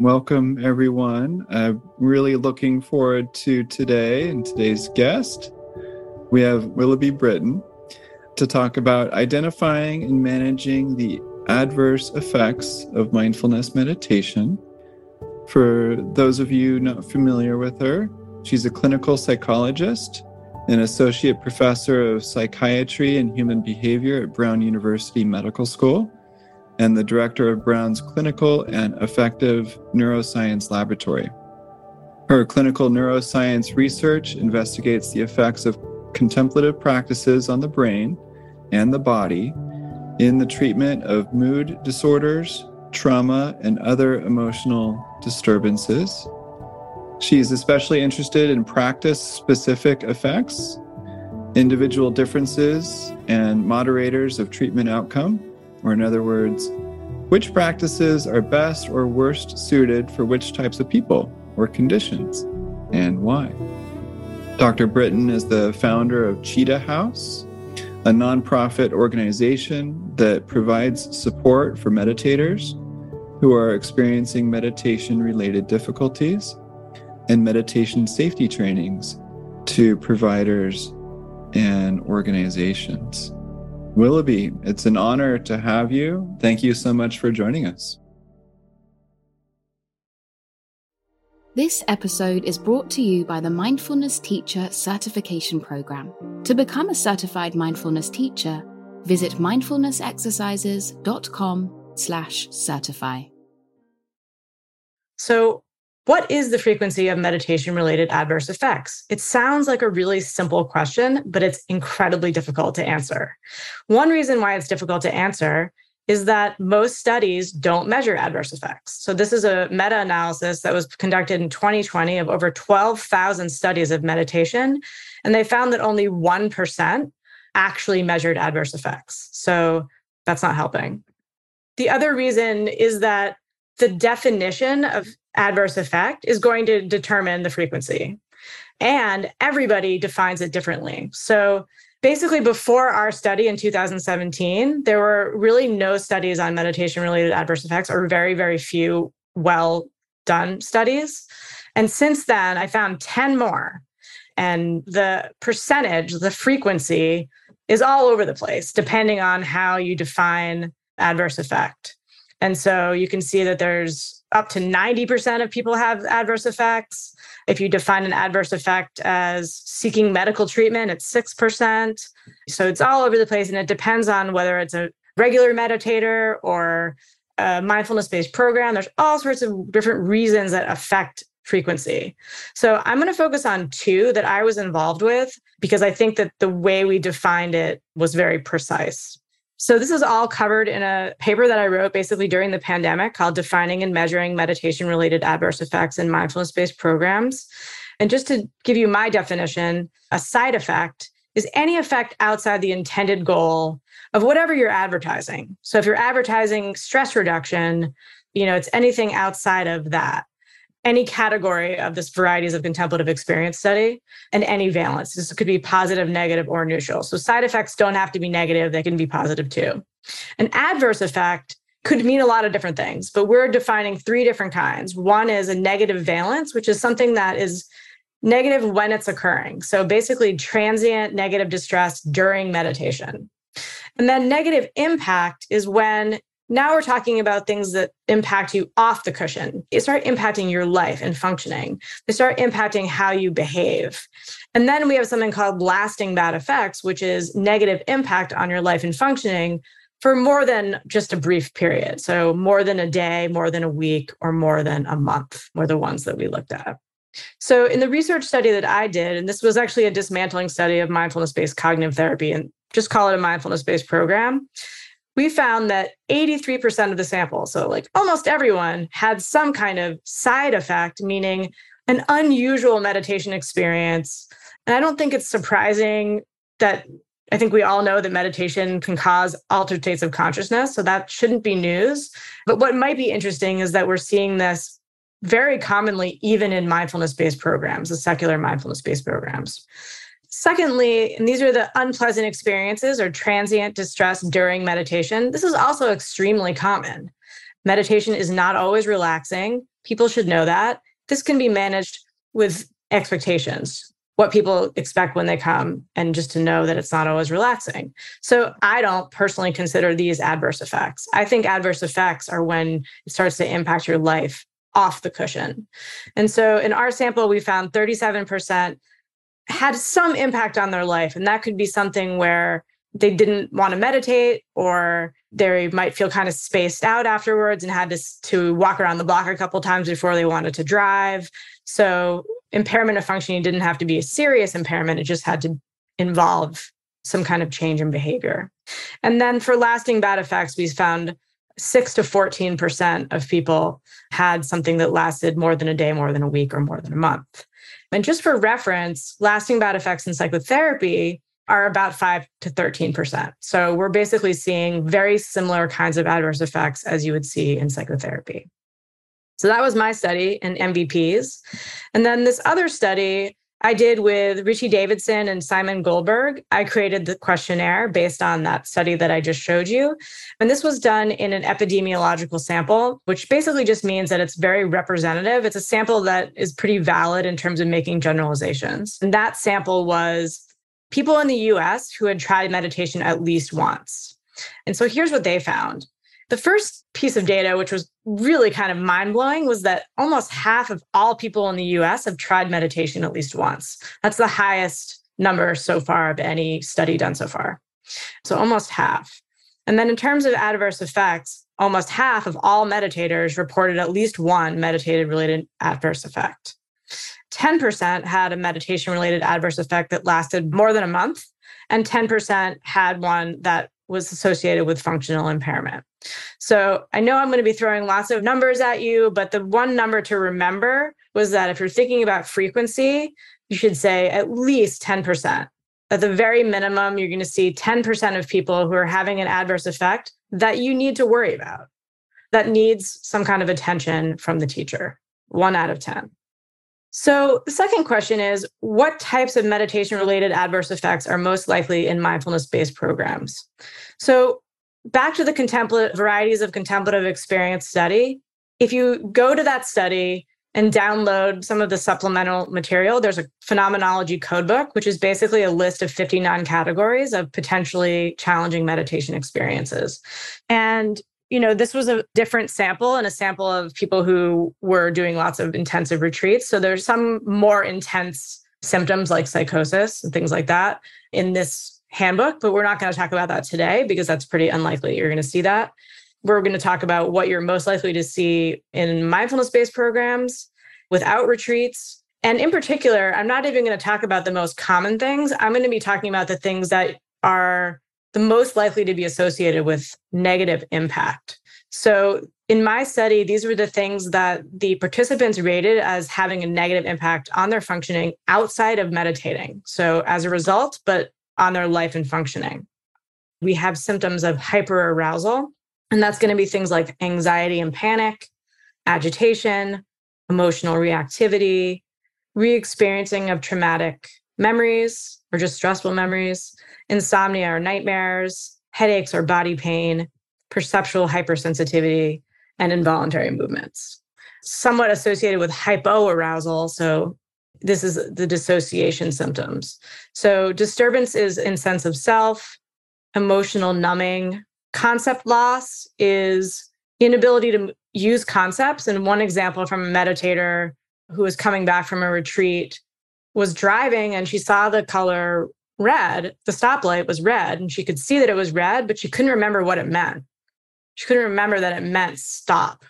Welcome, everyone. I'm really looking forward to today and today's guest. We have Willoughby Britton to talk about identifying and managing the adverse effects of mindfulness meditation. For those of you not familiar with her, she's a clinical psychologist, an associate professor of psychiatry and human behavior at Brown University Medical School and the director of Brown's Clinical and Affective Neuroscience Laboratory. Her clinical neuroscience research investigates the effects of contemplative practices on the brain and the body in the treatment of mood disorders, trauma, and other emotional disturbances. She is especially interested in practice specific effects, individual differences, and moderators of treatment outcome or in other words, which practices are best or worst suited for which types of people or conditions, and why. Dr. Britton is the founder of Cheetah House, a nonprofit organization that provides support for meditators who are experiencing meditation related difficulties and meditation safety trainings to providers and organizations. Willoughby, it's an honor to have you. Thank you so much for joining us. This episode is brought to you by the Mindfulness Teacher Certification Program. To become a certified mindfulness teacher, visit mindfulnessexercises.com slash certify. So, what is the frequency of meditation related adverse effects? It sounds like a really simple question, but it's incredibly difficult to answer. One reason why it's difficult to answer is that most studies don't measure adverse effects. So, this is a meta analysis that was conducted in 2020 of over 12,000 studies of meditation. And they found that only 1% actually measured adverse effects. So, that's not helping. The other reason is that the definition of adverse effect is going to determine the frequency. And everybody defines it differently. So basically, before our study in 2017, there were really no studies on meditation related adverse effects, or very, very few well done studies. And since then, I found 10 more. And the percentage, the frequency is all over the place, depending on how you define adverse effect. And so you can see that there's up to 90% of people have adverse effects. If you define an adverse effect as seeking medical treatment, it's 6%. So it's all over the place. And it depends on whether it's a regular meditator or a mindfulness based program. There's all sorts of different reasons that affect frequency. So I'm going to focus on two that I was involved with because I think that the way we defined it was very precise. So, this is all covered in a paper that I wrote basically during the pandemic called Defining and Measuring Meditation Related Adverse Effects in Mindfulness Based Programs. And just to give you my definition, a side effect is any effect outside the intended goal of whatever you're advertising. So, if you're advertising stress reduction, you know, it's anything outside of that any category of this varieties of contemplative experience study and any valence. This could be positive, negative, or neutral. So side effects don't have to be negative, they can be positive too. An adverse effect could mean a lot of different things, but we're defining three different kinds. One is a negative valence, which is something that is negative when it's occurring. So basically, transient negative distress during meditation. And then negative impact is when now we're talking about things that impact you off the cushion. They start impacting your life and functioning. They start impacting how you behave. And then we have something called lasting bad effects, which is negative impact on your life and functioning for more than just a brief period. So, more than a day, more than a week, or more than a month were the ones that we looked at. So, in the research study that I did, and this was actually a dismantling study of mindfulness based cognitive therapy, and just call it a mindfulness based program we found that 83% of the sample, so like almost everyone, had some kind of side effect, meaning an unusual meditation experience. And I don't think it's surprising that I think we all know that meditation can cause altered states of consciousness. So that shouldn't be news. But what might be interesting is that we're seeing this very commonly, even in mindfulness based programs, the secular mindfulness based programs. Secondly, and these are the unpleasant experiences or transient distress during meditation. This is also extremely common. Meditation is not always relaxing. People should know that. This can be managed with expectations, what people expect when they come, and just to know that it's not always relaxing. So I don't personally consider these adverse effects. I think adverse effects are when it starts to impact your life off the cushion. And so in our sample, we found 37% had some impact on their life. And that could be something where they didn't want to meditate or they might feel kind of spaced out afterwards and had this to walk around the block a couple times before they wanted to drive. So impairment of functioning didn't have to be a serious impairment. It just had to involve some kind of change in behavior. And then for lasting bad effects, we found 6 to 14% of people had something that lasted more than a day, more than a week, or more than a month. And just for reference, lasting bad effects in psychotherapy are about 5 to 13%. So we're basically seeing very similar kinds of adverse effects as you would see in psychotherapy. So that was my study in MBPs. And then this other study I did with Richie Davidson and Simon Goldberg. I created the questionnaire based on that study that I just showed you. And this was done in an epidemiological sample, which basically just means that it's very representative. It's a sample that is pretty valid in terms of making generalizations. And that sample was people in the US who had tried meditation at least once. And so here's what they found the first piece of data, which was really kind of mind blowing, was that almost half of all people in the US have tried meditation at least once. That's the highest number so far of any study done so far. So almost half. And then in terms of adverse effects, almost half of all meditators reported at least one meditative related adverse effect. 10% had a meditation related adverse effect that lasted more than a month, and 10% had one that was associated with functional impairment. So I know I'm going to be throwing lots of numbers at you, but the one number to remember was that if you're thinking about frequency, you should say at least 10%. At the very minimum, you're going to see 10% of people who are having an adverse effect that you need to worry about, that needs some kind of attention from the teacher, one out of 10. So, the second question is what types of meditation related adverse effects are most likely in mindfulness based programs? So, back to the contemplative varieties of contemplative experience study. If you go to that study and download some of the supplemental material, there's a phenomenology codebook, which is basically a list of 59 categories of potentially challenging meditation experiences. And you know, this was a different sample and a sample of people who were doing lots of intensive retreats. So there's some more intense symptoms like psychosis and things like that in this handbook, but we're not going to talk about that today because that's pretty unlikely you're going to see that. We're going to talk about what you're most likely to see in mindfulness based programs without retreats. And in particular, I'm not even going to talk about the most common things. I'm going to be talking about the things that are the most likely to be associated with negative impact. So, in my study, these were the things that the participants rated as having a negative impact on their functioning outside of meditating. So, as a result, but on their life and functioning. We have symptoms of hyperarousal, and that's going to be things like anxiety and panic, agitation, emotional reactivity, re experiencing of traumatic memories or just stressful memories, insomnia or nightmares, headaches or body pain, perceptual hypersensitivity, and involuntary movements. Somewhat associated with hypoarousal. So, this is the dissociation symptoms. So, disturbance is in sense of self, emotional numbing. Concept loss is inability to use concepts. And one example from a meditator who was coming back from a retreat was driving and she saw the color red, the stoplight was red, and she could see that it was red, but she couldn't remember what it meant. She couldn't remember that it meant stop,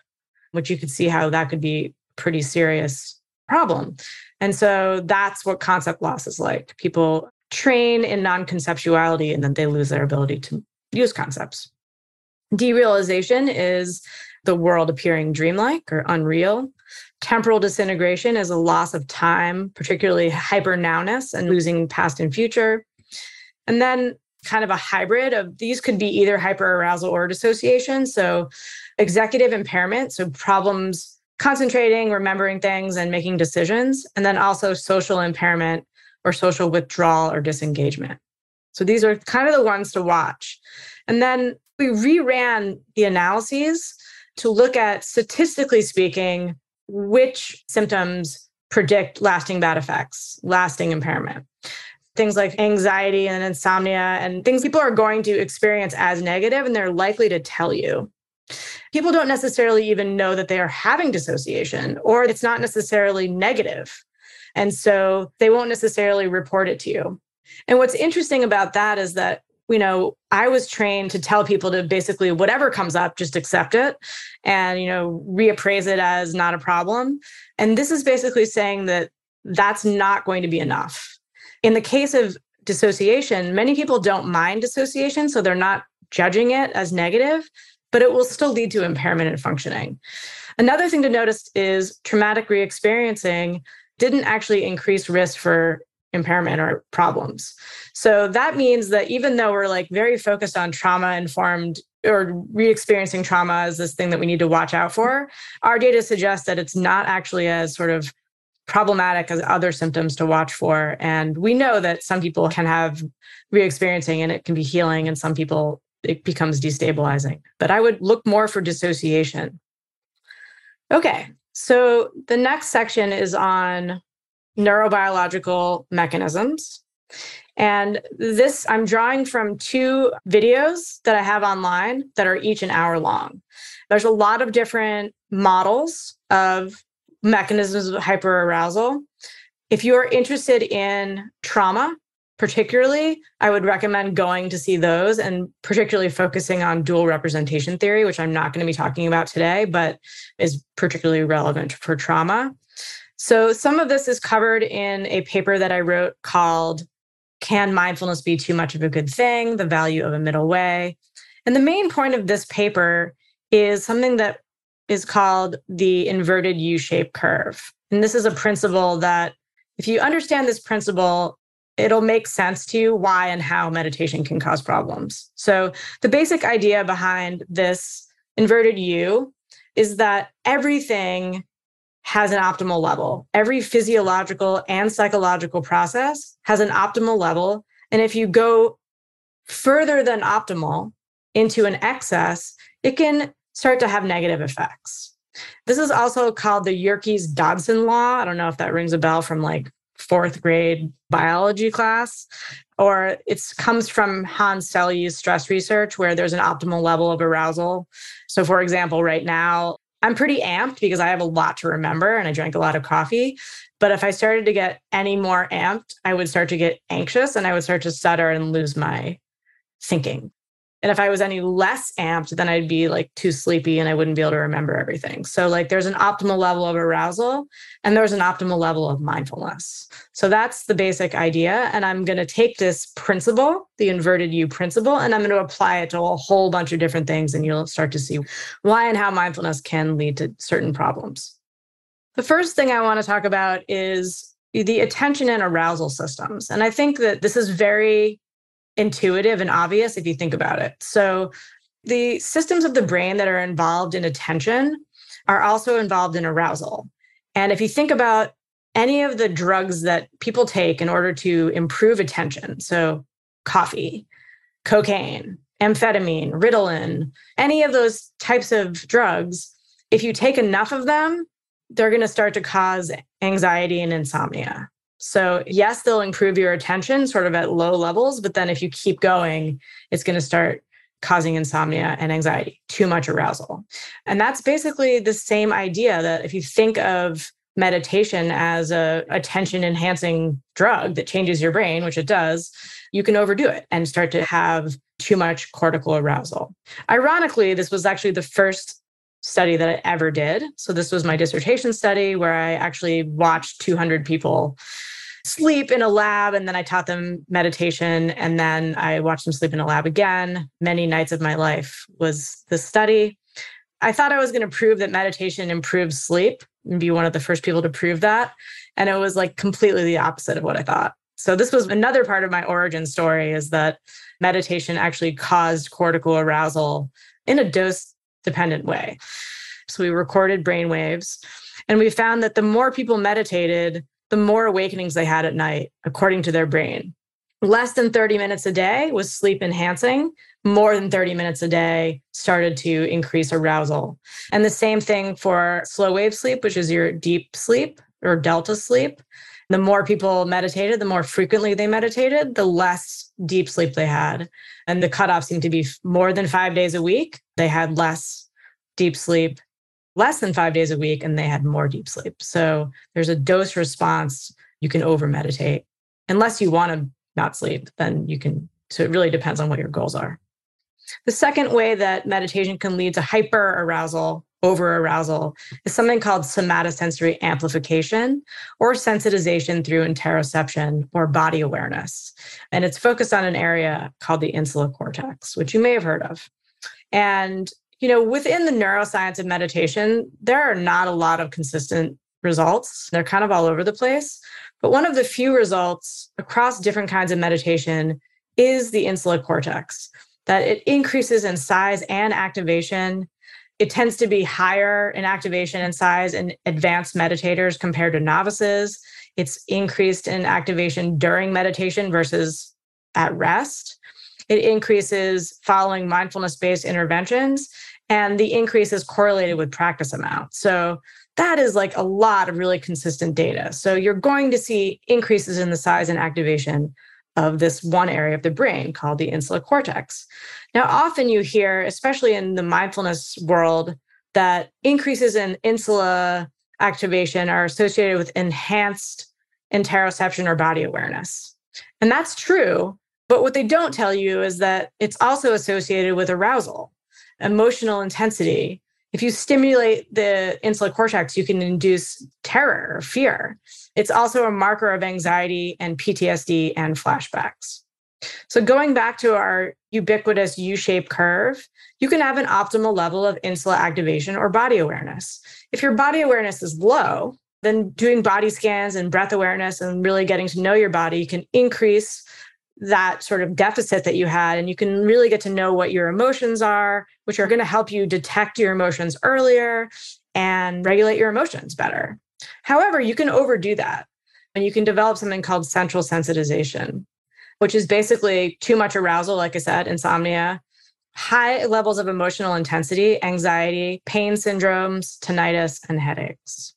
which you could see how that could be a pretty serious problem. And so that's what concept loss is like. People train in non conceptuality and then they lose their ability to use concepts. Derealization is the world appearing dreamlike or unreal. Temporal disintegration is a loss of time, particularly hyper nowness and losing past and future. And then kind of a hybrid of these could be either hyperarousal or dissociation. So executive impairment, so problems concentrating, remembering things, and making decisions. And then also social impairment or social withdrawal or disengagement. So these are kind of the ones to watch. And then we reran the analyses to look at, statistically speaking, which symptoms predict lasting bad effects, lasting impairment. Things like anxiety and insomnia and things people are going to experience as negative, and they're likely to tell you. People don't necessarily even know that they are having dissociation or it's not necessarily negative. And so they won't necessarily report it to you. And what's interesting about that is that, you know, I was trained to tell people to basically whatever comes up, just accept it and, you know, reappraise it as not a problem. And this is basically saying that that's not going to be enough. In the case of dissociation, many people don't mind dissociation, so they're not judging it as negative, but it will still lead to impairment in functioning. Another thing to notice is traumatic re-experiencing didn't actually increase risk for impairment or problems. So that means that even though we're like very focused on trauma informed or re-experiencing trauma as this thing that we need to watch out for, our data suggests that it's not actually as sort of problematic as other symptoms to watch for. And we know that some people can have re-experiencing and it can be healing, and some people it becomes destabilizing. But I would look more for dissociation. Okay, so the next section is on neurobiological mechanisms. And this I'm drawing from two videos that I have online that are each an hour long. There's a lot of different models of mechanisms of hyperarousal. If you're interested in trauma, particularly, I would recommend going to see those and particularly focusing on dual representation theory, which I'm not going to be talking about today, but is particularly relevant for trauma. So, some of this is covered in a paper that I wrote called Can Mindfulness Be Too Much of a Good Thing? The Value of a Middle Way. And the main point of this paper is something that is called the inverted U shaped curve. And this is a principle that, if you understand this principle, it'll make sense to you why and how meditation can cause problems. So, the basic idea behind this inverted U is that everything has an optimal level. Every physiological and psychological process has an optimal level. And if you go further than optimal into an excess, it can start to have negative effects. This is also called the Yerkes Dodson law. I don't know if that rings a bell from like fourth grade biology class, or it comes from Hans Selye's stress research, where there's an optimal level of arousal. So, for example, right now, I'm pretty amped because I have a lot to remember and I drank a lot of coffee. But if I started to get any more amped, I would start to get anxious and I would start to stutter and lose my thinking. And if I was any less amped, then I'd be like too sleepy and I wouldn't be able to remember everything. So, like, there's an optimal level of arousal and there's an optimal level of mindfulness. So, that's the basic idea. And I'm going to take this principle, the inverted U principle, and I'm going to apply it to a whole bunch of different things. And you'll start to see why and how mindfulness can lead to certain problems. The first thing I want to talk about is the attention and arousal systems. And I think that this is very intuitive and obvious if you think about it. So, the systems of the brain that are involved in attention are also involved in arousal. And if you think about any of the drugs that people take in order to improve attention, so coffee, cocaine, amphetamine, Ritalin, any of those types of drugs, if you take enough of them, they're going to start to cause anxiety and insomnia. So, yes, they'll improve your attention sort of at low levels, but then if you keep going, it's going to start causing insomnia and anxiety, too much arousal. And that's basically the same idea that if you think of meditation as a attention enhancing drug that changes your brain, which it does, you can overdo it and start to have too much cortical arousal. Ironically, this was actually the first study that I ever did. So this was my dissertation study where I actually watched 200 people sleep in a lab and then I taught them meditation and then I watched them sleep in a lab again. Many nights of my life was the study. I thought I was going to prove that meditation improves sleep and be one of the first people to prove that. And it was like completely the opposite of what I thought. So this was another part of my origin story is that meditation actually caused cortical arousal in a dose dependent way. So we recorded brain waves and we found that the more people meditated, the more awakenings they had at night, according to their brain, less than 30 minutes a day was sleep enhancing. More than 30 minutes a day started to increase arousal. And the same thing for slow wave sleep, which is your deep sleep or delta sleep. The more people meditated, the more frequently they meditated, the less deep sleep they had. And the cutoff seemed to be more than five days a week. They had less deep sleep, less than five days a week, and they had more deep sleep. So there's a dose response. You can over meditate. Unless you want to not sleep, then you can. So it really depends on what your goals are. The second way that meditation can lead to hyper arousal over arousal is something called somatosensory amplification or sensitization through interoception or body awareness. And it's focused on an area called the insular cortex, which you may have heard of. And you know, within the neuroscience of meditation, there are not a lot of consistent results. They're kind of all over the place. But one of the few results across different kinds of meditation is the insular cortex, that it increases in size and activation it tends to be higher in activation and size in advanced meditators compared to novices. It's increased in activation during meditation versus at rest. It increases following mindfulness based interventions, and the increase is correlated with practice amount. So that is like a lot of really consistent data. So you're going to see increases in the size and activation of this one area of the brain called the insular cortex. Now, often you hear, especially in the mindfulness world, that increases in insula activation are associated with enhanced interoception or body awareness. And that's true. But what they don't tell you is that it's also associated with arousal, emotional intensity, if you stimulate the insular cortex, you can induce terror or fear. It's also a marker of anxiety and PTSD and flashbacks. So, going back to our ubiquitous U shaped curve, you can have an optimal level of insula activation or body awareness. If your body awareness is low, then doing body scans and breath awareness and really getting to know your body can increase that sort of deficit that you had and you can really get to know what your emotions are which are going to help you detect your emotions earlier and regulate your emotions better. However you can overdo that and you can develop something called central sensitization which is basically too much arousal like i said insomnia high levels of emotional intensity anxiety pain syndromes tinnitus and headaches.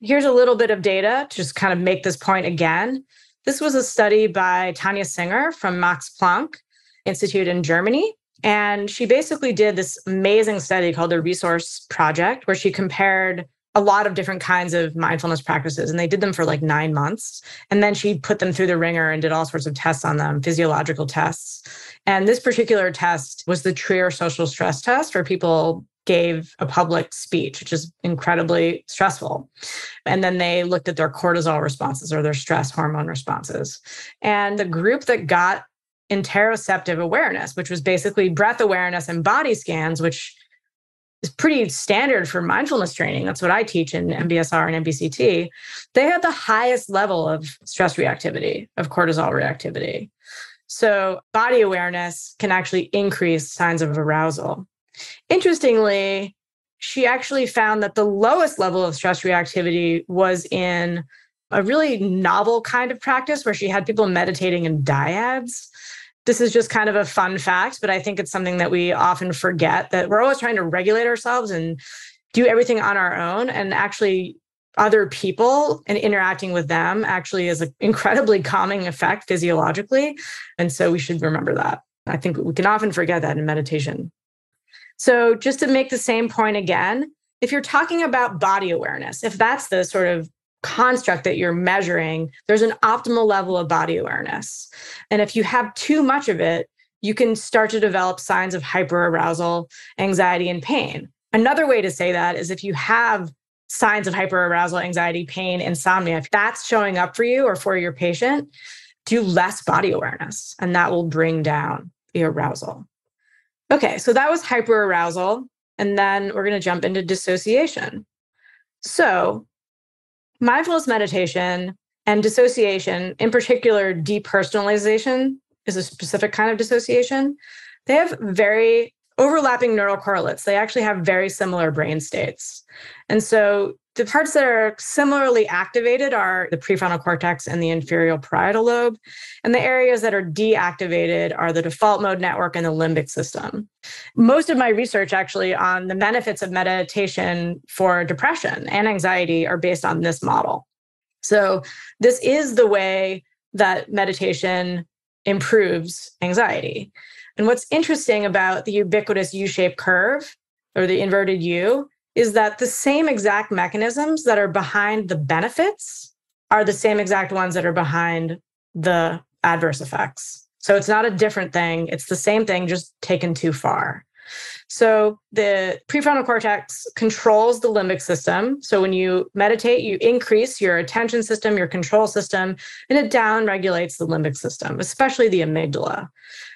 Here's a little bit of data to just kind of make this point again this was a study by Tania Singer from Max Planck Institute in Germany. And she basically did this amazing study called the Resource Project, where she compared a lot of different kinds of mindfulness practices. And they did them for like nine months. And then she put them through the ringer and did all sorts of tests on them, physiological tests. And this particular test was the Trier social stress test, where people gave a public speech, which is incredibly stressful. And then they looked at their cortisol responses or their stress hormone responses. And the group that got interoceptive awareness, which was basically breath awareness and body scans, which is pretty standard for mindfulness training. That's what I teach in MBSR and MBCT. They had the highest level of stress reactivity, of cortisol reactivity. So, body awareness can actually increase signs of arousal. Interestingly, she actually found that the lowest level of stress reactivity was in a really novel kind of practice where she had people meditating in dyads. This is just kind of a fun fact, but I think it's something that we often forget that we're always trying to regulate ourselves and do everything on our own. And actually, other people and interacting with them actually is an incredibly calming effect physiologically. And so we should remember that. I think we can often forget that in meditation. So, just to make the same point again, if you're talking about body awareness, if that's the sort of construct that you're measuring, there's an optimal level of body awareness. And if you have too much of it, you can start to develop signs of hyperarousal, anxiety, and pain. Another way to say that is if you have signs of hyperarousal, anxiety, pain, insomnia, if that's showing up for you or for your patient, do less body awareness, and that will bring down the arousal. Okay, so that was hyperarousal. And then we're going to jump into dissociation. So, mindfulness meditation and dissociation, in particular, depersonalization is a specific kind of dissociation. They have very overlapping neural correlates. They actually have very similar brain states. And so, The parts that are similarly activated are the prefrontal cortex and the inferior parietal lobe. And the areas that are deactivated are the default mode network and the limbic system. Most of my research, actually, on the benefits of meditation for depression and anxiety are based on this model. So, this is the way that meditation improves anxiety. And what's interesting about the ubiquitous U shaped curve or the inverted U is that the same exact mechanisms that are behind the benefits are the same exact ones that are behind the adverse effects. So it's not a different thing, it's the same thing, just taken too far. So the prefrontal cortex controls the limbic system. So when you meditate, you increase your attention system, your control system, and it down regulates the limbic system, especially the amygdala.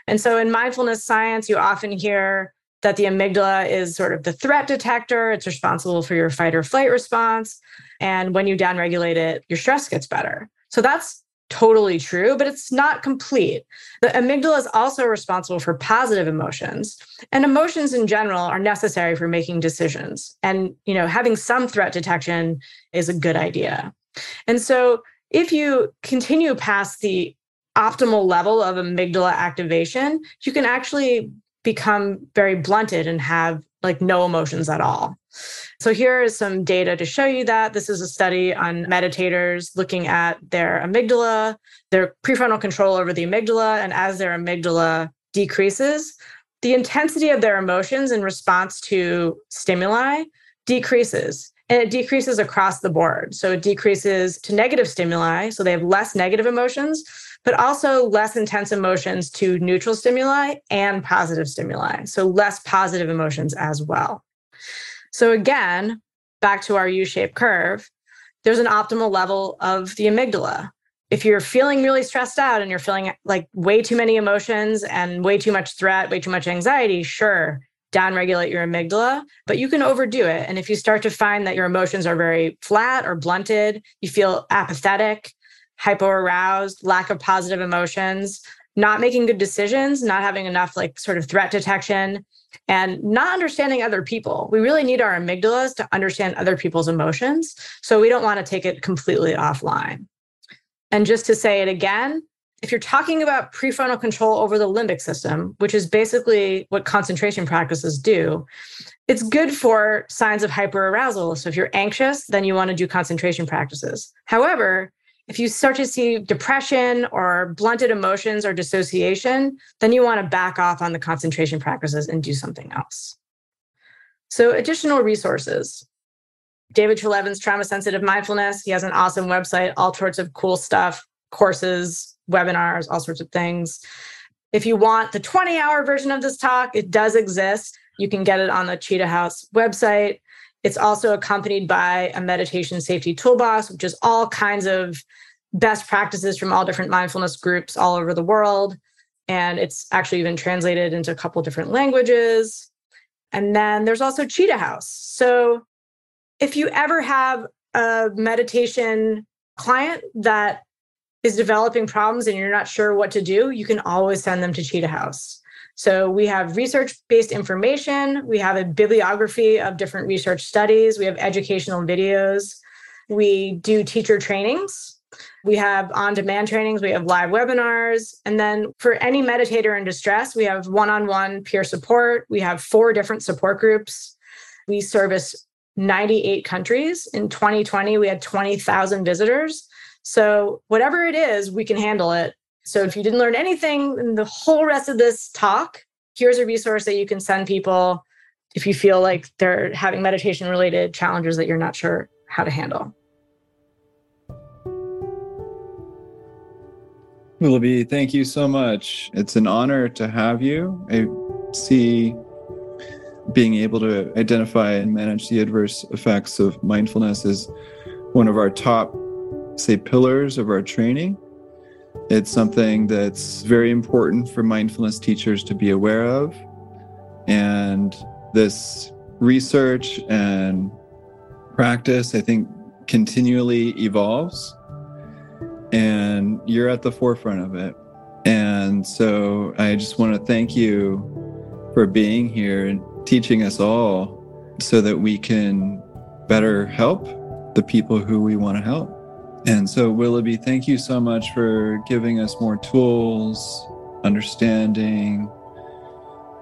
And so in mindfulness science, you often hear that the amygdala is sort of the threat detector. It's responsible for your fight or flight response. And when you downregulate it, your stress gets better. So that's totally true, but it's not complete. The amygdala is also responsible for positive emotions, and emotions in general are necessary for making decisions. And, you know, having some threat detection is a good idea. And so if you continue past the optimal level of amygdala activation, you can actually become very blunted and have like no emotions at all. So here is some data to show you that. This is a study on meditators looking at their amygdala, their prefrontal control over the amygdala, and as their amygdala decreases, the intensity of their emotions in response to stimuli decreases. And it decreases across the board. So it decreases to negative stimuli. So they have less negative emotions, but also less intense emotions to neutral stimuli and positive stimuli. So less positive emotions as well. So again, back to our U-shaped curve, there's an optimal level of the amygdala. If you're feeling really stressed out and you're feeling like way too many emotions and way too much threat, way too much anxiety, sure, downregulate your amygdala, but you can overdo it. And if you start to find that your emotions are very flat or blunted, you feel apathetic, hypoaroused, lack of positive emotions, not making good decisions, not having enough like sort of threat detection, and not understanding other people. We really need our amygdalas to understand other people's emotions. So we don't want to take it completely offline. And just to say it again, if you're talking about prefrontal control over the limbic system, which is basically what concentration practices do, it's good for signs of hyperarousal. So if you're anxious, then you want to do concentration practices. However, if you start to see depression or blunted emotions or dissociation, then you want to back off on the concentration practices and do something else. So, additional resources. David Treleaven's Trauma Sensitive Mindfulness. He has an awesome website, all sorts of cool stuff, courses, webinars, all sorts of things. If you want the 20 hour version of this talk, it does exist. You can get it on the Cheetah House website. It's also accompanied by a meditation safety toolbox, which is all kinds of best practices from all different mindfulness groups all over the world. And it's actually even translated into a couple different languages. And then there's also Cheetah House. So if you ever have a meditation client that is developing problems and you're not sure what to do, you can always send them to Cheetah House. So we have research based information, we have a bibliography of different research studies, we have educational videos, we do teacher trainings. We have on demand trainings, we have live webinars. And then for any meditator in distress, we have one on one peer support. We have four different support groups. We service 98 countries. In 2020, we had 20,000 visitors. So, whatever it is, we can handle it. So if you didn't learn anything in the whole rest of this talk, here's a resource that you can send people if you feel like they're having meditation related challenges that you're not sure how to handle. Willoughby, thank you so much. It's an honor to have you. I see being able to identify and manage the adverse effects of mindfulness is one of our top, say, pillars of our training. It's something that's very important for mindfulness teachers to be aware of. And this research and practice, I think, continually evolves. And you're at the forefront of it. And so I just want to thank you for being here and teaching us all so that we can better help the people who we want to help. And so, Willoughby, thank you so much for giving us more tools, understanding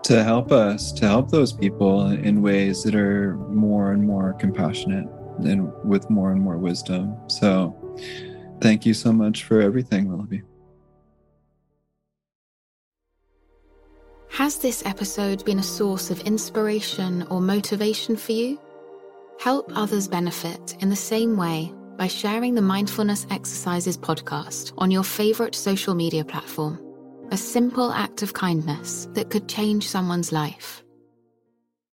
to help us, to help those people in ways that are more and more compassionate and with more and more wisdom. So, thank you so much for everything, Willoughby. Has this episode been a source of inspiration or motivation for you? Help others benefit in the same way by sharing the Mindfulness Exercises podcast on your favorite social media platform. A simple act of kindness that could change someone's life.